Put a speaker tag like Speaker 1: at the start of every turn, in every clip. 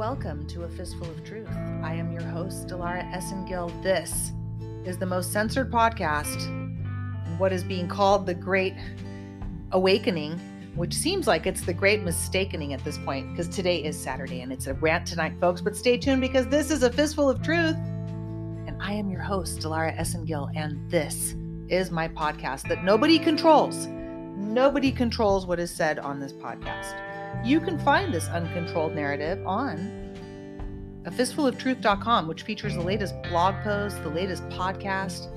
Speaker 1: welcome to A Fistful of Truth. I am your host, Dilara Esengil. This is the most censored podcast what is being called the Great Awakening, which seems like it's the Great Mistakening at this point, because today is Saturday and it's a rant tonight, folks. But stay tuned because this is A Fistful of Truth. And I am your host, Dilara Esengil, and this is my podcast that nobody controls. Nobody controls what is said on this podcast. You can find this uncontrolled narrative on a fistfuloftruth.com, which features the latest blog posts, the latest podcast.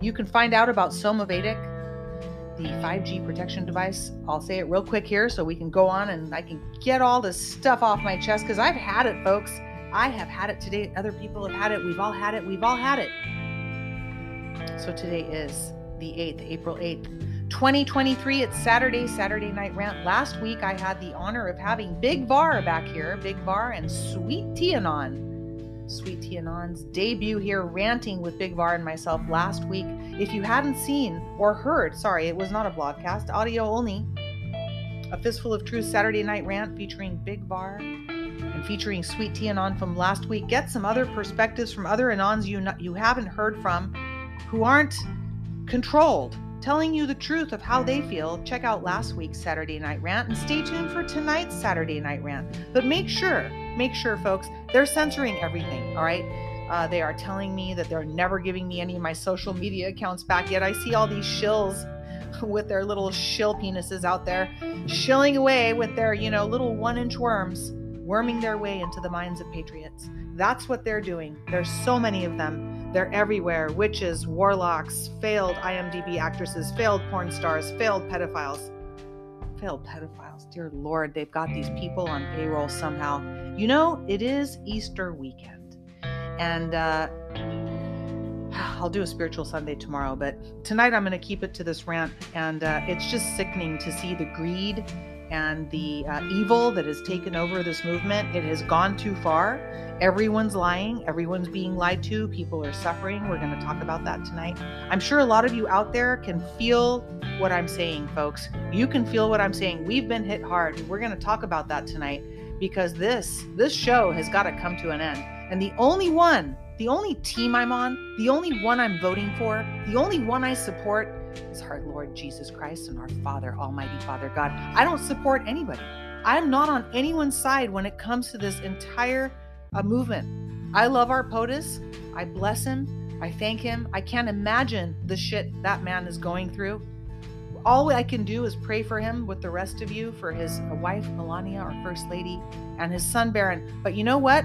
Speaker 1: You can find out about Somavedic, the 5G protection device. I'll say it real quick here so we can go on and I can get all this stuff off my chest because I've had it, folks. I have had it today. Other people have had it. We've all had it. We've all had it. So today is the 8th, April 8th. 2023, it's Saturday, Saturday Night Rant. Last week, I had the honor of having Big Var back here, Big Var and Sweet Tianon. Sweet Tianon's debut here, ranting with Big Var and myself last week. If you hadn't seen or heard, sorry, it was not a vlogcast, audio only. A Fistful of Truth Saturday Night Rant featuring Big Var and featuring Sweet Tianon from last week. Get some other perspectives from other Anons you, you haven't heard from who aren't controlled telling you the truth of how they feel, check out last week's Saturday Night Rant and stay tuned for tonight's Saturday Night Rant. But make sure, make sure, folks, they're censoring everything, all right? Uh, they are telling me that they're never giving me any of my social media accounts back yet. I see all these shills with their little shill penises out there, shilling away with their, you know, little one inch worms, worming their way into the minds of patriots. That's what they're doing. There's so many of them they're everywhere witches, warlocks, failed IMDb actresses, failed porn stars, failed pedophiles. Failed pedophiles. Dear Lord, they've got these people on payroll somehow. You know, it is Easter weekend. And uh, I'll do a spiritual Sunday tomorrow, but tonight I'm going to keep it to this rant. And uh, it's just sickening to see the greed and the uh, evil that has taken over this movement. It has gone too far. Everyone's lying, everyone's being lied to, people are suffering. We're going to talk about that tonight. I'm sure a lot of you out there can feel what I'm saying, folks. You can feel what I'm saying. We've been hit hard. We're going to talk about that tonight because this this show has got to come to an end. And the only one, the only team I'm on, the only one I'm voting for, the only one I support is our Lord Jesus Christ and our Father, Almighty Father God. I don't support anybody. I'm not on anyone's side when it comes to this entire uh, movement. I love our POTUS. I bless him. I thank him. I can't imagine the shit that man is going through. All I can do is pray for him with the rest of you, for his wife, Melania, our First Lady, and his son, Barron. But you know what?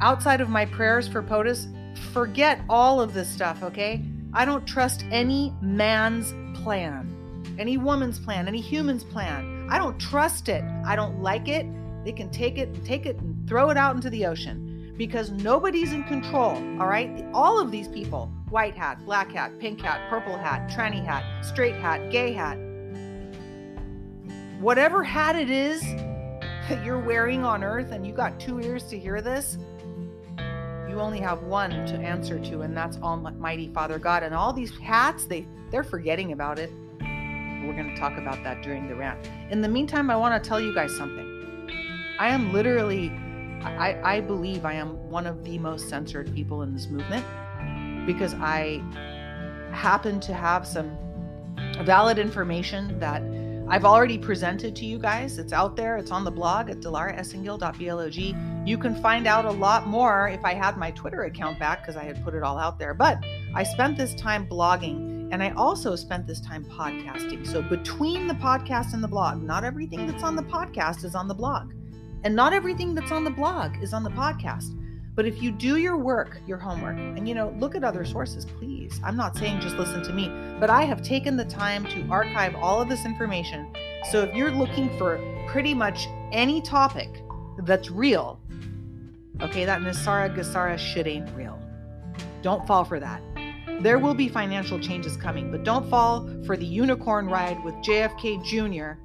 Speaker 1: Outside of my prayers for POTUS, forget all of this stuff, okay? I don't trust any man's plan, any woman's plan, any human's plan. I don't trust it. I don't like it. They can take it take it and throw it out into the ocean because nobody's in control. All right. All of these people white hat, black hat, pink hat, purple hat, tranny hat, straight hat, gay hat whatever hat it is that you're wearing on earth and you got two ears to hear this, you only have one to answer to, and that's Almighty Father God. And all these hats, they they're forgetting about it. We're going to talk about that during the rant. In the meantime, I want to tell you guys something. I am literally, I, I believe I am one of the most censored people in this movement because I happen to have some valid information that I've already presented to you guys. It's out there. It's on the blog at dilaraesengil.blog. You can find out a lot more if I had my Twitter account back because I had put it all out there. But I spent this time blogging and I also spent this time podcasting. So between the podcast and the blog, not everything that's on the podcast is on the blog. And not everything that's on the blog is on the podcast. But if you do your work, your homework, and you know, look at other sources, please. I'm not saying just listen to me, but I have taken the time to archive all of this information. So if you're looking for pretty much any topic that's real, okay, that NESARA GESARA shit ain't real. Don't fall for that. There will be financial changes coming, but don't fall for the unicorn ride with JFK Jr.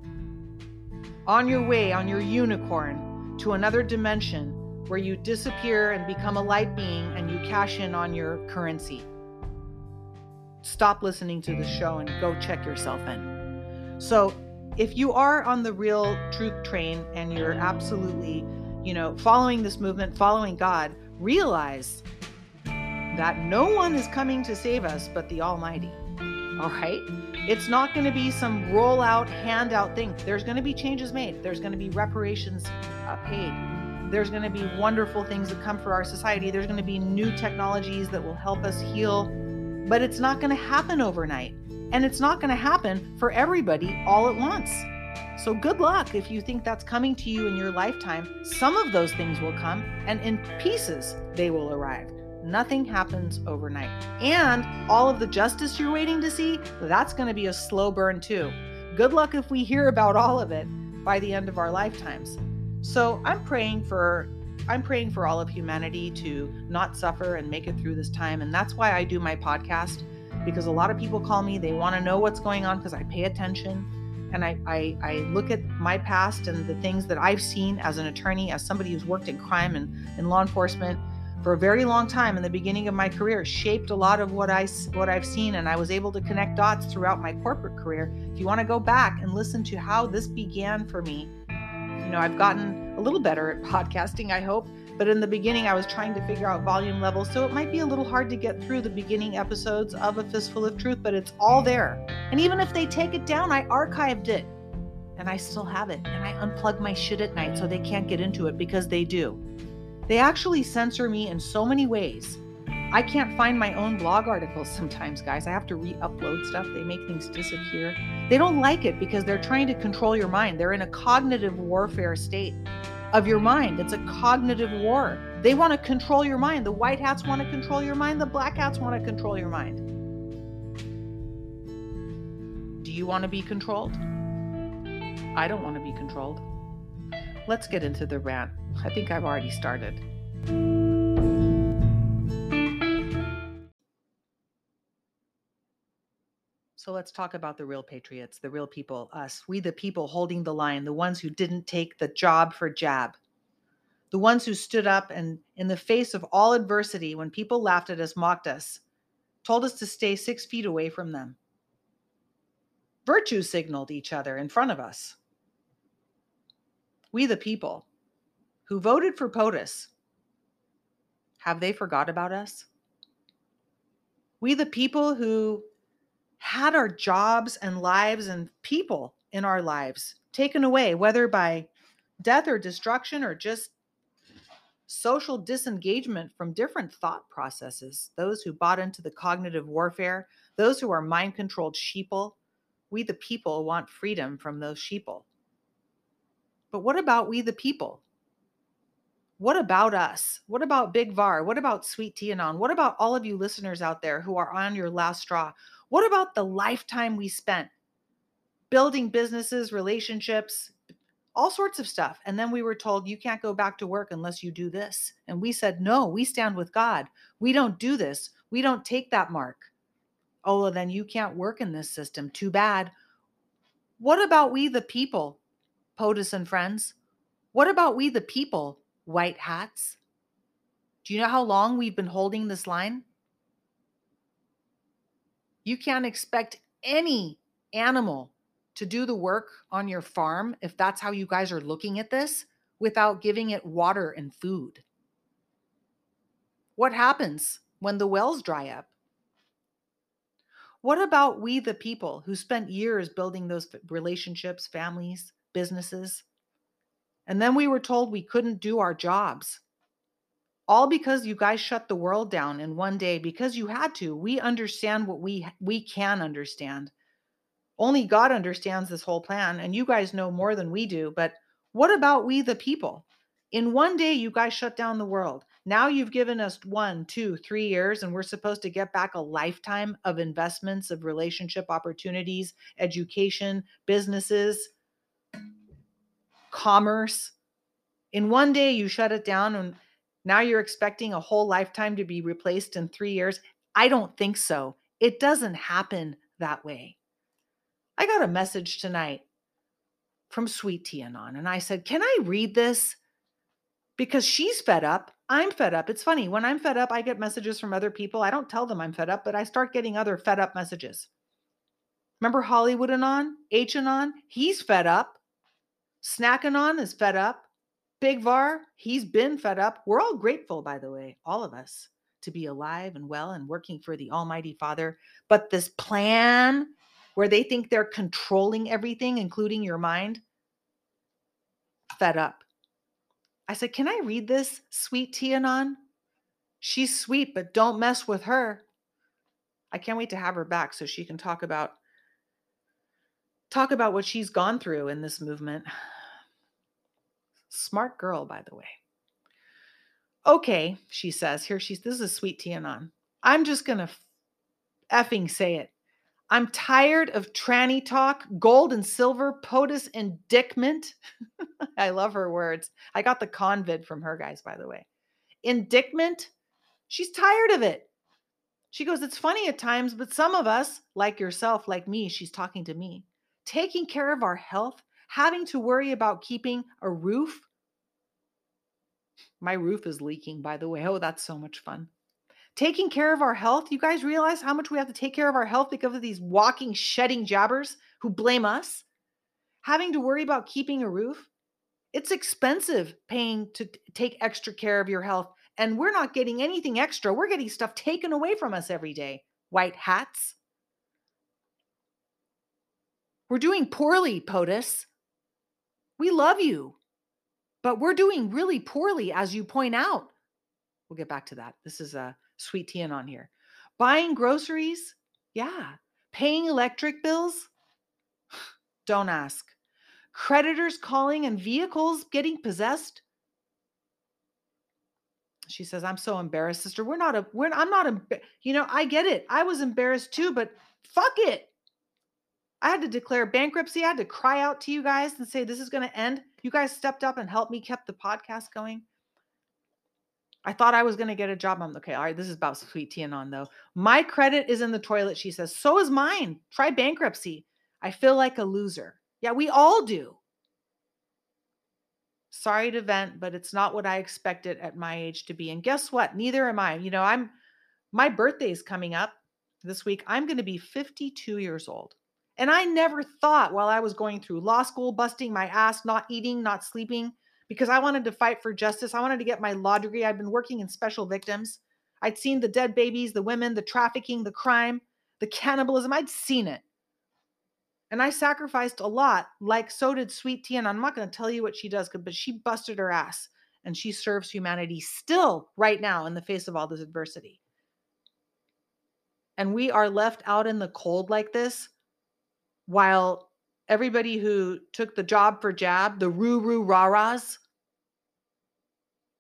Speaker 1: on your way on your unicorn to another dimension where you disappear and become a light being and you cash in on your currency. Stop listening to the show and go check yourself in. So, if you are on the real truth train and you're absolutely you know, following this movement, following God, realize that no one is coming to save us but the Almighty. All right? It's not going to be some rollout, handout thing. There's going to be changes made, there's going to be reparations uh, paid. There's going to be wonderful things that come for our society. There's going to be new technologies that will help us heal, but it's not going to happen overnight. And it's not going to happen for everybody all at once. So, good luck if you think that's coming to you in your lifetime. Some of those things will come, and in pieces, they will arrive. Nothing happens overnight. And all of the justice you're waiting to see, that's going to be a slow burn too. Good luck if we hear about all of it by the end of our lifetimes. So I'm praying for I'm praying for all of humanity to not suffer and make it through this time and that's why I do my podcast because a lot of people call me they want to know what's going on because I pay attention and I, I, I look at my past and the things that I've seen as an attorney, as somebody who's worked in crime and in law enforcement for a very long time in the beginning of my career, shaped a lot of what I what I've seen, and I was able to connect dots throughout my corporate career. If you want to go back and listen to how this began for me, you know, I've gotten a little better at podcasting, I hope. But in the beginning, I was trying to figure out volume levels, so it might be a little hard to get through the beginning episodes of A Fistful of Truth, but it's all there. And even if they take it down, I archived it and I still have it. And I unplug my shit at night so they can't get into it because they do. They actually censor me in so many ways. I can't find my own blog articles sometimes, guys. I have to re upload stuff. They make things disappear. They don't like it because they're trying to control your mind. They're in a cognitive warfare state of your mind. It's a cognitive war. They want to control your mind. The white hats want to control your mind. The black hats want to control your mind. Do you want to be controlled? I don't want to be controlled. Let's get into the rant. I think I've already started. So let's talk about the real patriots, the real people, us. We, the people holding the line, the ones who didn't take the job for jab, the ones who stood up and, in the face of all adversity, when people laughed at us, mocked us, told us to stay six feet away from them. Virtue signaled each other in front of us. We, the people, who voted for POTUS, have they forgot about us? We, the people who had our jobs and lives and people in our lives taken away, whether by death or destruction or just social disengagement from different thought processes, those who bought into the cognitive warfare, those who are mind controlled sheeple, we the people want freedom from those sheeple. But what about we the people? What about us? What about Big VAR? What about Sweet Tianon? What about all of you listeners out there who are on your last straw? What about the lifetime we spent building businesses, relationships, all sorts of stuff? And then we were told, you can't go back to work unless you do this. And we said, no, we stand with God. We don't do this. We don't take that mark. Oh, well, then you can't work in this system. Too bad. What about we, the people, POTUS and friends? What about we, the people? White hats. Do you know how long we've been holding this line? You can't expect any animal to do the work on your farm if that's how you guys are looking at this without giving it water and food. What happens when the wells dry up? What about we, the people who spent years building those relationships, families, businesses? And then we were told we couldn't do our jobs. All because you guys shut the world down in one day because you had to. We understand what we we can understand. Only God understands this whole plan and you guys know more than we do, but what about we the people? In one day you guys shut down the world. Now you've given us one, two, three years, and we're supposed to get back a lifetime of investments, of relationship opportunities, education, businesses, commerce. In one day, you shut it down, and now you're expecting a whole lifetime to be replaced in three years. I don't think so. It doesn't happen that way. I got a message tonight from Sweet Tianon, and I said, Can I read this? Because she's fed up. I'm fed up. It's funny. When I'm fed up, I get messages from other people. I don't tell them I'm fed up, but I start getting other fed up messages. Remember Hollywood Anon, H Anon? He's fed up. Snacking on is fed up. Big Var, he's been fed up. We're all grateful, by the way, all of us, to be alive and well and working for the Almighty Father. But this plan where they think they're controlling everything, including your mind, fed up. I said, Can I read this, sweet Tianon? She's sweet, but don't mess with her. I can't wait to have her back so she can talk about talk about what she's gone through in this movement. Smart girl, by the way. Okay, she says. Here she's this is sweet Tianon. I'm just gonna effing say it. I'm tired of tranny talk, gold and silver, POTUS and dickment. I love her words. I got the convid from her guys, by the way. Indictment. She's tired of it. She goes, It's funny at times, but some of us, like yourself, like me, she's talking to me, taking care of our health, having to worry about keeping a roof. My roof is leaking, by the way. Oh, that's so much fun taking care of our health. You guys realize how much we have to take care of our health because of these walking, shedding jabbers who blame us? Having to worry about keeping a roof. It's expensive paying to take extra care of your health. And we're not getting anything extra. We're getting stuff taken away from us every day. White hats. We're doing poorly, POTUS. We love you, but we're doing really poorly, as you point out. We'll get back to that. This is a sweet tea on here. Buying groceries? Yeah. Paying electric bills? Don't ask. Creditors calling and vehicles getting possessed? She says, "I'm so embarrassed, sister. We're not a we're I'm not a you know, I get it. I was embarrassed too, but fuck it. I had to declare bankruptcy. I had to cry out to you guys and say this is going to end. You guys stepped up and helped me kept the podcast going. I thought I was going to get a job. I'm okay. All right. This is about sweet tea and on though. My credit is in the toilet. She says, so is mine. Try bankruptcy. I feel like a loser. Yeah, we all do. Sorry to vent, but it's not what I expected at my age to be. And guess what? Neither am I. You know, I'm, my birthday is coming up this week. I'm going to be 52 years old. And I never thought while I was going through law school, busting my ass, not eating, not sleeping, because I wanted to fight for justice. I wanted to get my law degree. I'd been working in special victims. I'd seen the dead babies, the women, the trafficking, the crime, the cannibalism. I'd seen it. And I sacrificed a lot, like so did Sweet Tea. And I'm not going to tell you what she does, but she busted her ass and she serves humanity still right now in the face of all this adversity. And we are left out in the cold like this while everybody who took the job for jab, the roo roo rah rahs,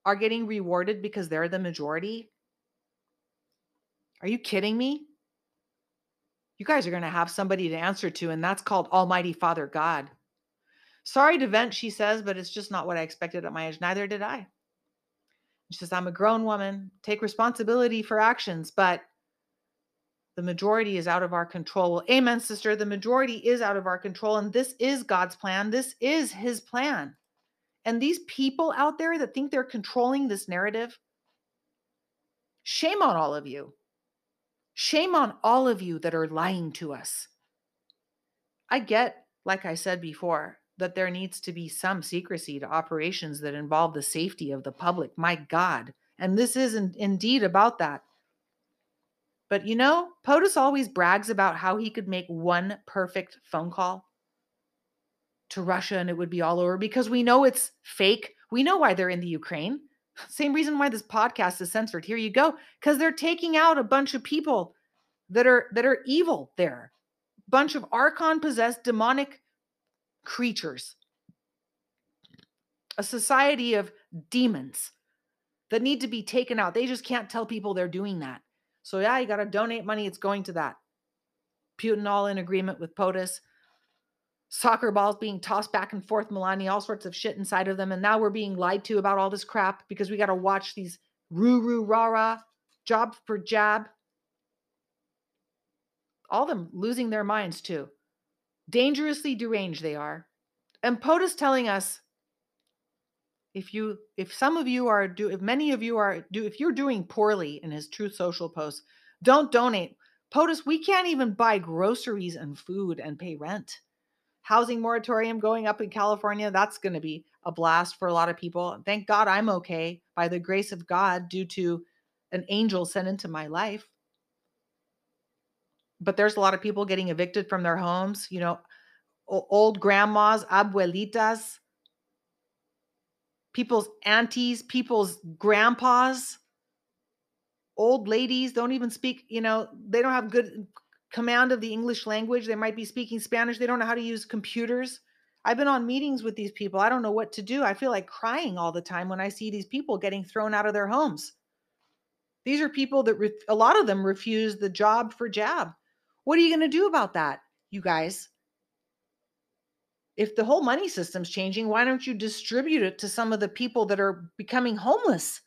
Speaker 1: are getting rewarded because they're the majority? Are you kidding me? You guys are going to have somebody to answer to, and that's called Almighty Father God. Sorry to vent, she says, but it's just not what I expected at my age. Neither did I. She says, I'm a grown woman, take responsibility for actions, but the majority is out of our control. Well, amen, sister. The majority is out of our control, and this is God's plan. This is his plan. And these people out there that think they're controlling this narrative, shame on all of you. Shame on all of you that are lying to us. I get, like I said before, that there needs to be some secrecy to operations that involve the safety of the public. My God. And this is in, indeed about that. But you know, POTUS always brags about how he could make one perfect phone call to Russia and it would be all over because we know it's fake. We know why they're in the Ukraine. Same reason why this podcast is censored. Here you go. Because they're taking out a bunch of people that are that are evil there. Bunch of archon possessed demonic creatures. A society of demons that need to be taken out. They just can't tell people they're doing that. So yeah, you got to donate money. It's going to that. Putin all in agreement with POTUS soccer balls being tossed back and forth, Melania, all sorts of shit inside of them. And now we're being lied to about all this crap because we got to watch these roo roo rah rah, job for jab. All them losing their minds too. Dangerously deranged they are. And POTUS telling us if you if some of you are do if many of you are do if you're doing poorly in his Truth Social posts, don't donate. POTUS, we can't even buy groceries and food and pay rent housing moratorium going up in California, that's going to be a blast for a lot of people. Thank God I'm okay by the grace of God due to an angel sent into my life. But there's a lot of people getting evicted from their homes, you know, old grandmas, abuelitas, people's aunties, people's grandpas, old ladies don't even speak, you know, they don't have good command of the English language. They might be speaking Spanish. They don't know how to use computers. I've been on meetings with these people. I don't know what to do. I feel like crying all the time when I see these people getting thrown out of their homes. These are people that re- a lot of them refuse the job for jab. What are you going to do about that, you guys? If the whole money system's changing, why don't you distribute it to some of the people that are becoming homeless?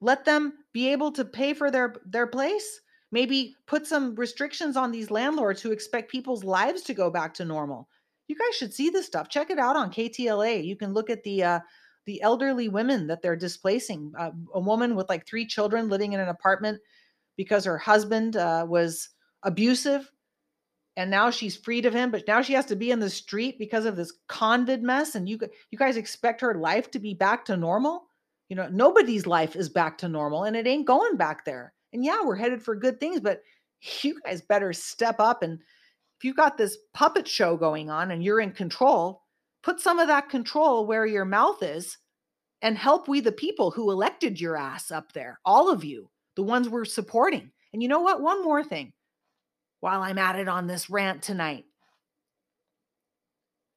Speaker 1: Let them be able to pay for their their place Maybe put some restrictions on these landlords who expect people's lives to go back to normal. You guys should see this stuff. Check it out on KTLA. You can look at the uh, the elderly women that they're displacing. Uh, a woman with like three children living in an apartment because her husband uh, was abusive, and now she's freed of him. But now she has to be in the street because of this convid mess. And you you guys expect her life to be back to normal? You know, nobody's life is back to normal, and it ain't going back there. And yeah, we're headed for good things, but you guys better step up. And if you've got this puppet show going on and you're in control, put some of that control where your mouth is and help we the people who elected your ass up there, all of you, the ones we're supporting. And you know what? One more thing while I'm at it on this rant tonight.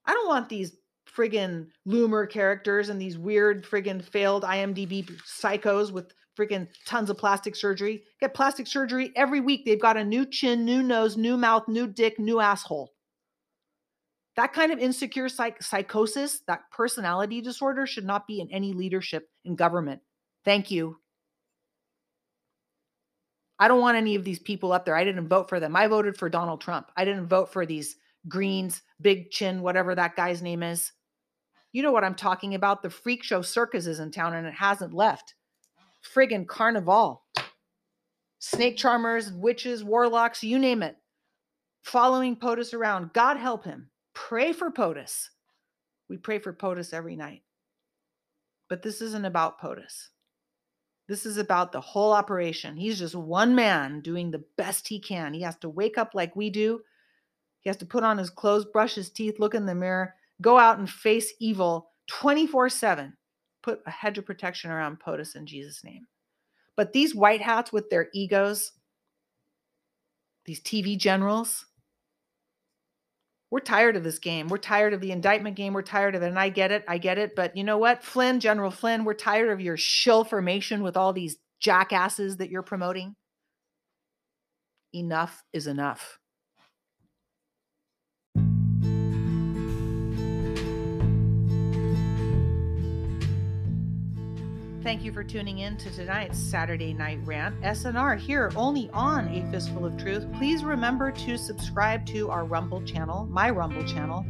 Speaker 1: I don't want these friggin' Loomer characters and these weird friggin' failed IMDb psychos with friggin' tons of plastic surgery. Get plastic surgery every week. They've got a new chin, new nose, new mouth, new dick, new asshole. That kind of insecure psych- psychosis, that personality disorder should not be in any leadership in government. Thank you. I don't want any of these people up there. I didn't vote for them. I voted for Donald Trump. I didn't vote for these Greens, Big Chin, whatever that guy's name is. You know what I'm talking about. The freak show circus is in town and it hasn't left friggin' carnival. Snake charmers, witches, warlocks, you name it. Following POTUS around. God help him. Pray for POTUS. We pray for POTUS every night. But this isn't about POTUS. This is about the whole operation. He's just one man doing the best he can. He has to wake up like we do. He has to put on his clothes, brush his teeth, look in the mirror, go out and face evil 24 7 put a hedge of protection around POTUS in Jesus' name. But these white hats with their egos, these TV generals, we're tired of this game. We're tired of the indictment game. We're tired of it. And I get it. I get it. But you know what? Flynn, General Flynn, we're tired of your shill formation with all these jackasses that you're promoting. Enough is enough. Thank you for tuning in to tonight's Saturday Night Rant. SNR here only on A Fistful of Truth. Please remember to subscribe to our Rumble channel, my Rumble channel.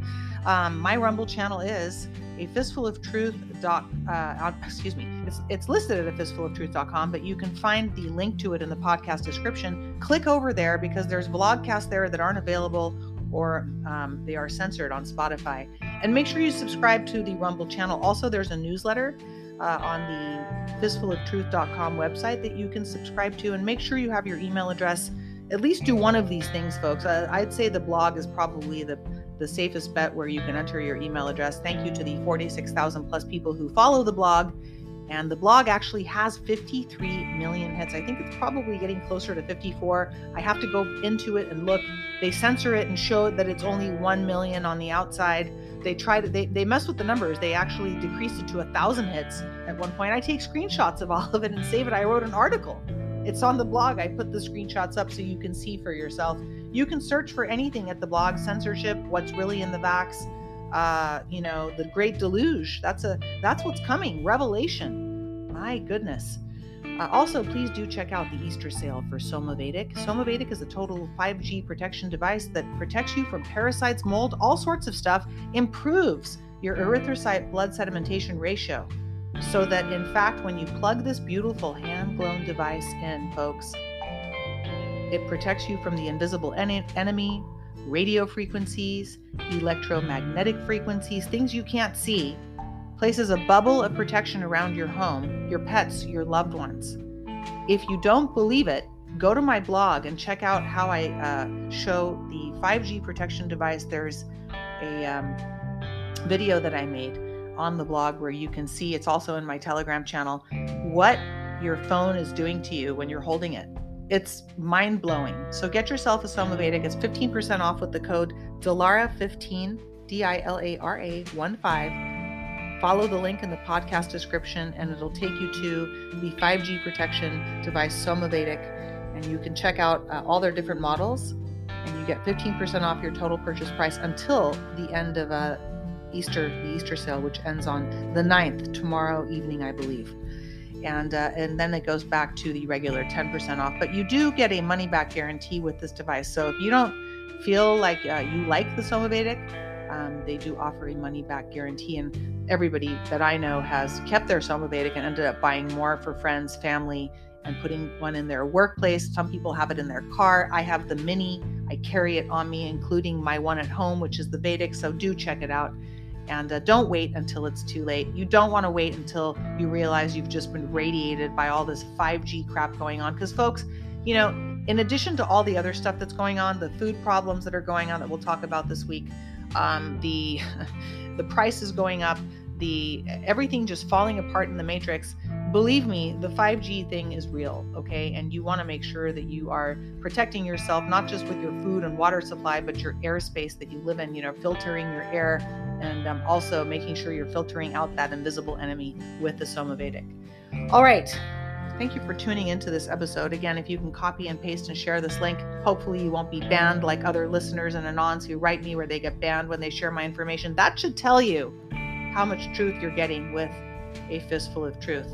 Speaker 1: Um, my Rumble channel is a fistful of truth uh, excuse me it's, it's listed at a fistful of truth.com but you can find the link to it in the podcast description click over there because there's vlogcasts there that aren't available or um, they are censored on spotify and make sure you subscribe to the rumble channel also there's a newsletter uh, on the fistfuloftruth.com website that you can subscribe to and make sure you have your email address. At least do one of these things, folks. Uh, I'd say the blog is probably the, the safest bet where you can enter your email address. Thank you to the 46,000 plus people who follow the blog. And the blog actually has 53 million hits. I think it's probably getting closer to 54. I have to go into it and look. They censor it and show that it's only 1 million on the outside. They try to they, they mess with the numbers. They actually decreased it to a thousand hits at one point. I take screenshots of all of it and save it. I wrote an article. It's on the blog. I put the screenshots up so you can see for yourself. You can search for anything at the blog. Censorship what's really in the vax uh, you know the great deluge that's a that's what's coming revelation my goodness uh, also, please do check out the Easter sale for Somavedic. Somavedic is a total 5G protection device that protects you from parasites, mold, all sorts of stuff, improves your erythrocyte blood sedimentation ratio. So that, in fact, when you plug this beautiful hand blown device in, folks, it protects you from the invisible en- enemy, radio frequencies, electromagnetic frequencies, things you can't see, places a bubble of protection around your home, your pets, your loved ones. If you don't believe it, go to my blog and check out how I uh, show the 5G protection device. There's a um, video that I made on the blog where you can see it's also in my Telegram channel what your phone is doing to you when you're holding it. It's mind blowing. So get yourself a Somavedic. It's 15% off with the code DILARA15, D I L A R A 1 5. Follow the link in the podcast description and it'll take you to the 5G protection device Somavedic. And you can check out uh, all their different models and you get 15% off your total purchase price until the end of uh, Easter, the Easter sale, which ends on the 9th, tomorrow evening, I believe. And, uh, and then it goes back to the regular 10% off. But you do get a money back guarantee with this device. So if you don't feel like uh, you like the Somavedic, um, they do offer a money back guarantee. And everybody that I know has kept their Somavedic and ended up buying more for friends, family, and putting one in their workplace. Some people have it in their car. I have the mini. I carry it on me, including my one at home, which is the Vedic. So do check it out. And uh, don't wait until it's too late. You don't want to wait until you realize you've just been radiated by all this 5G crap going on. Because, folks, you know, in addition to all the other stuff that's going on, the food problems that are going on that we'll talk about this week, um, the the price is going up, the everything just falling apart in the matrix believe me, the 5G thing is real, okay? And you want to make sure that you are protecting yourself, not just with your food and water supply, but your airspace that you live in, you know, filtering your air and um, also making sure you're filtering out that invisible enemy with the Somavedic. All right. Thank you for tuning into this episode. Again, if you can copy and paste and share this link, hopefully you won't be banned like other listeners and anons who write me where they get banned when they share my information. That should tell you how much truth you're getting with a fistful of truth.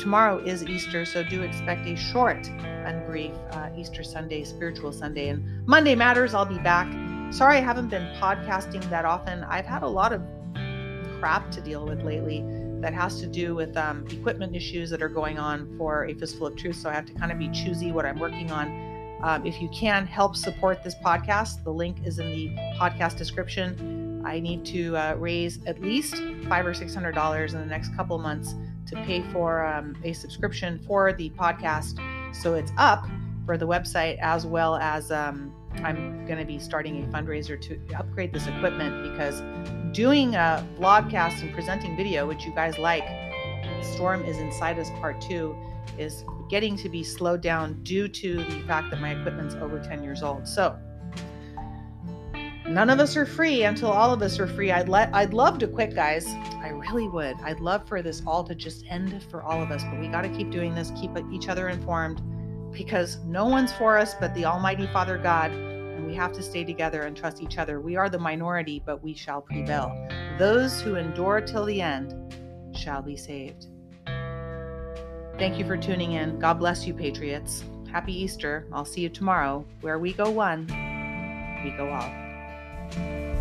Speaker 1: Tomorrow is Easter, so do expect a short and brief uh, Easter Sunday, spiritual Sunday. And Monday Matters, I'll be back. Sorry I haven't been podcasting that often. I've had a lot of crap to deal with lately that has to do with um, equipment issues that are going on for a fistful of truth. So I have to kind of be choosy what I'm working on. Um, if you can help support this podcast, the link is in the podcast description. I need to uh, raise at least five or six hundred dollars in the next couple months to pay for um, a subscription for the podcast. So it's up for the website as well as um, I'm going to be starting a fundraiser to upgrade this equipment because doing a blogcast and presenting video, which you guys like, Storm is Inside Us Part 2, is getting to be slowed down due to the fact that my equipment's over 10 years old. So none of us are free until all of us are free. I'd let I'd love to quit, guys. I really would. I'd love for this all to just end for all of us, but we got to keep doing this, keep each other informed because no one's for us but the Almighty Father God, and we have to stay together and trust each other. We are the minority, but we shall prevail. Those who endure till the end shall be saved. Thank you for tuning in. God bless you, Patriots. Happy Easter. I'll see you tomorrow. Where we go one, we go all.